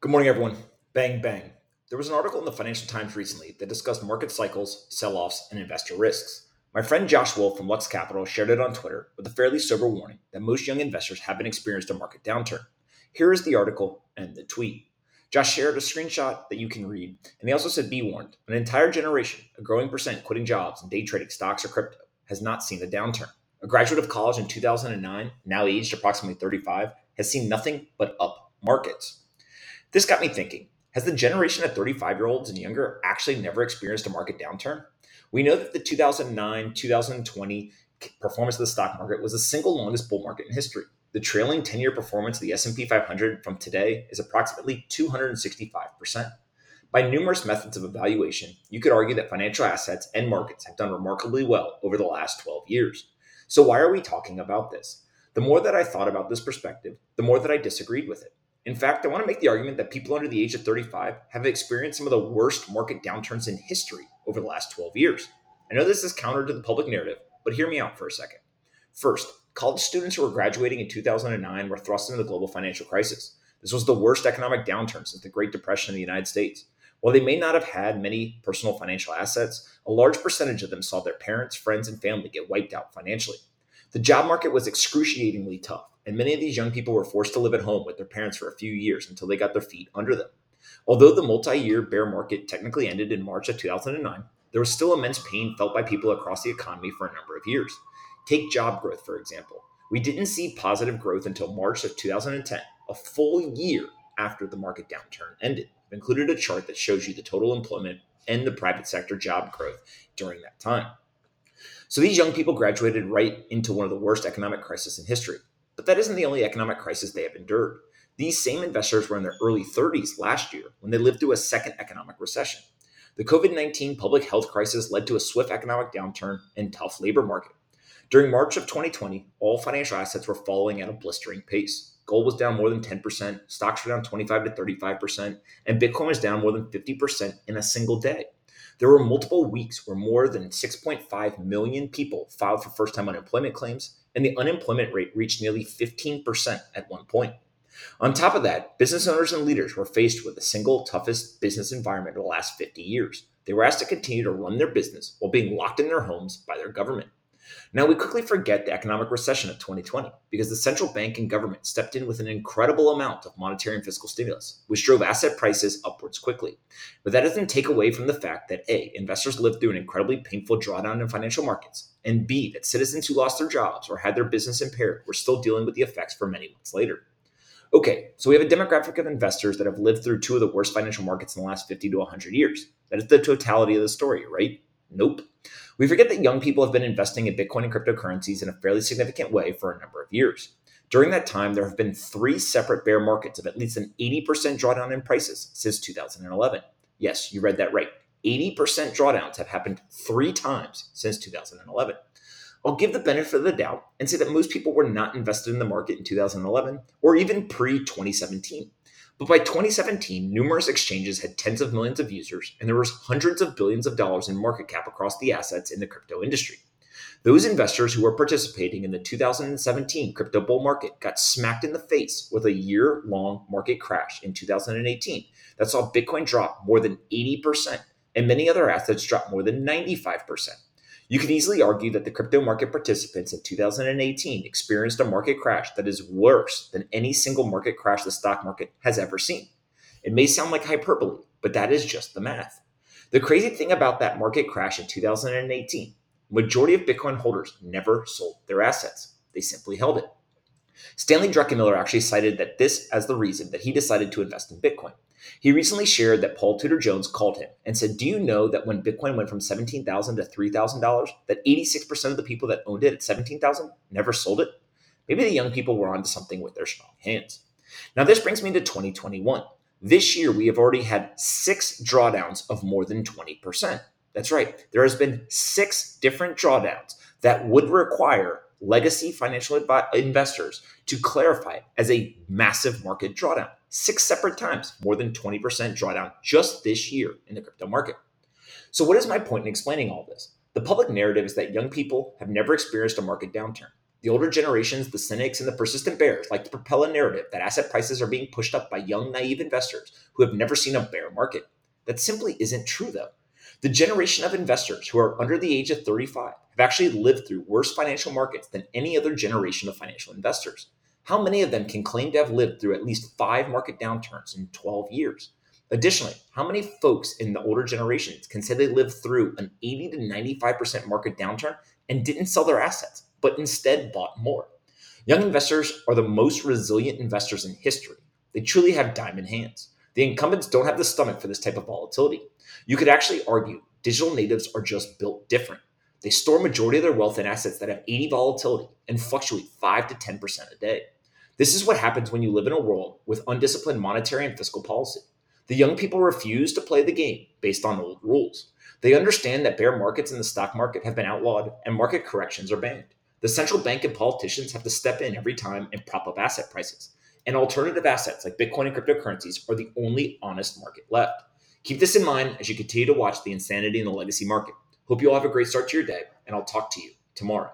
Good morning, everyone. Bang, bang. There was an article in the Financial Times recently that discussed market cycles, sell offs, and investor risks. My friend Josh Wolfe from Lux Capital shared it on Twitter with a fairly sober warning that most young investors haven't experienced a market downturn. Here is the article and the tweet. Josh shared a screenshot that you can read, and he also said, Be warned, an entire generation, a growing percent quitting jobs and day trading stocks or crypto, has not seen a downturn. A graduate of college in 2009, now aged approximately 35, has seen nothing but up markets. This got me thinking Has the generation of 35 year olds and younger actually never experienced a market downturn? We know that the 2009 2020 performance of the stock market was the single longest bull market in history. The trailing 10 year performance of the S&P 500 from today is approximately 265%. By numerous methods of evaluation, you could argue that financial assets and markets have done remarkably well over the last 12 years. So, why are we talking about this? The more that I thought about this perspective, the more that I disagreed with it. In fact, I want to make the argument that people under the age of 35 have experienced some of the worst market downturns in history over the last 12 years. I know this is counter to the public narrative, but hear me out for a second. First, college students who were graduating in 2009 were thrust into the global financial crisis. This was the worst economic downturn since the Great Depression in the United States. While they may not have had many personal financial assets, a large percentage of them saw their parents, friends, and family get wiped out financially. The job market was excruciatingly tough, and many of these young people were forced to live at home with their parents for a few years until they got their feet under them. Although the multi year bear market technically ended in March of 2009, there was still immense pain felt by people across the economy for a number of years. Take job growth, for example. We didn't see positive growth until March of 2010, a full year after the market downturn ended. I've included a chart that shows you the total employment and the private sector job growth during that time. So these young people graduated right into one of the worst economic crises in history. That isn't the only economic crisis they have endured. These same investors were in their early 30s last year when they lived through a second economic recession. The COVID 19 public health crisis led to a swift economic downturn and tough labor market. During March of 2020, all financial assets were falling at a blistering pace. Gold was down more than 10%, stocks were down 25 to 35%, and Bitcoin was down more than 50% in a single day. There were multiple weeks where more than 6.5 million people filed for first time unemployment claims, and the unemployment rate reached nearly 15% at one point. On top of that, business owners and leaders were faced with the single toughest business environment of the last 50 years. They were asked to continue to run their business while being locked in their homes by their government. Now, we quickly forget the economic recession of 2020 because the central bank and government stepped in with an incredible amount of monetary and fiscal stimulus, which drove asset prices upwards quickly. But that doesn't take away from the fact that A, investors lived through an incredibly painful drawdown in financial markets, and B, that citizens who lost their jobs or had their business impaired were still dealing with the effects for many months later. Okay, so we have a demographic of investors that have lived through two of the worst financial markets in the last 50 to 100 years. That is the totality of the story, right? Nope. We forget that young people have been investing in Bitcoin and cryptocurrencies in a fairly significant way for a number of years. During that time, there have been three separate bear markets of at least an 80% drawdown in prices since 2011. Yes, you read that right. 80% drawdowns have happened three times since 2011. I'll give the benefit of the doubt and say that most people were not invested in the market in 2011 or even pre 2017. But by 2017, numerous exchanges had tens of millions of users, and there was hundreds of billions of dollars in market cap across the assets in the crypto industry. Those investors who were participating in the 2017 crypto bull market got smacked in the face with a year long market crash in 2018 that saw Bitcoin drop more than 80% and many other assets drop more than 95%. You can easily argue that the crypto market participants in 2018 experienced a market crash that is worse than any single market crash the stock market has ever seen. It may sound like hyperbole, but that is just the math. The crazy thing about that market crash in 2018, majority of Bitcoin holders never sold their assets. They simply held it. Stanley Druckenmiller actually cited that this as the reason that he decided to invest in Bitcoin. He recently shared that Paul Tudor Jones called him and said, Do you know that when Bitcoin went from 17,000 to $3,000, that 86% of the people that owned it at 17,000 never sold it? Maybe the young people were onto something with their strong hands. Now, this brings me to 2021. This year, we have already had six drawdowns of more than 20%. That's right. There has been six different drawdowns that would require legacy financial advi- investors to clarify it as a massive market drawdown. Six separate times, more than 20% drawdown just this year in the crypto market. So, what is my point in explaining all this? The public narrative is that young people have never experienced a market downturn. The older generations, the cynics, and the persistent bears like to propel a narrative that asset prices are being pushed up by young, naive investors who have never seen a bear market. That simply isn't true, though. The generation of investors who are under the age of 35 have actually lived through worse financial markets than any other generation of financial investors. How many of them can claim to have lived through at least five market downturns in 12 years? Additionally, how many folks in the older generations can say they lived through an 80 to 95% market downturn and didn't sell their assets, but instead bought more? Young investors are the most resilient investors in history. They truly have diamond hands. The incumbents don't have the stomach for this type of volatility. You could actually argue digital natives are just built different. They store majority of their wealth in assets that have 80 volatility and fluctuate 5 to 10% a day. This is what happens when you live in a world with undisciplined monetary and fiscal policy. The young people refuse to play the game based on old rules. They understand that bear markets in the stock market have been outlawed and market corrections are banned. The central bank and politicians have to step in every time and prop up asset prices. And alternative assets like Bitcoin and cryptocurrencies are the only honest market left. Keep this in mind as you continue to watch the insanity in the legacy market. Hope you all have a great start to your day, and I'll talk to you tomorrow.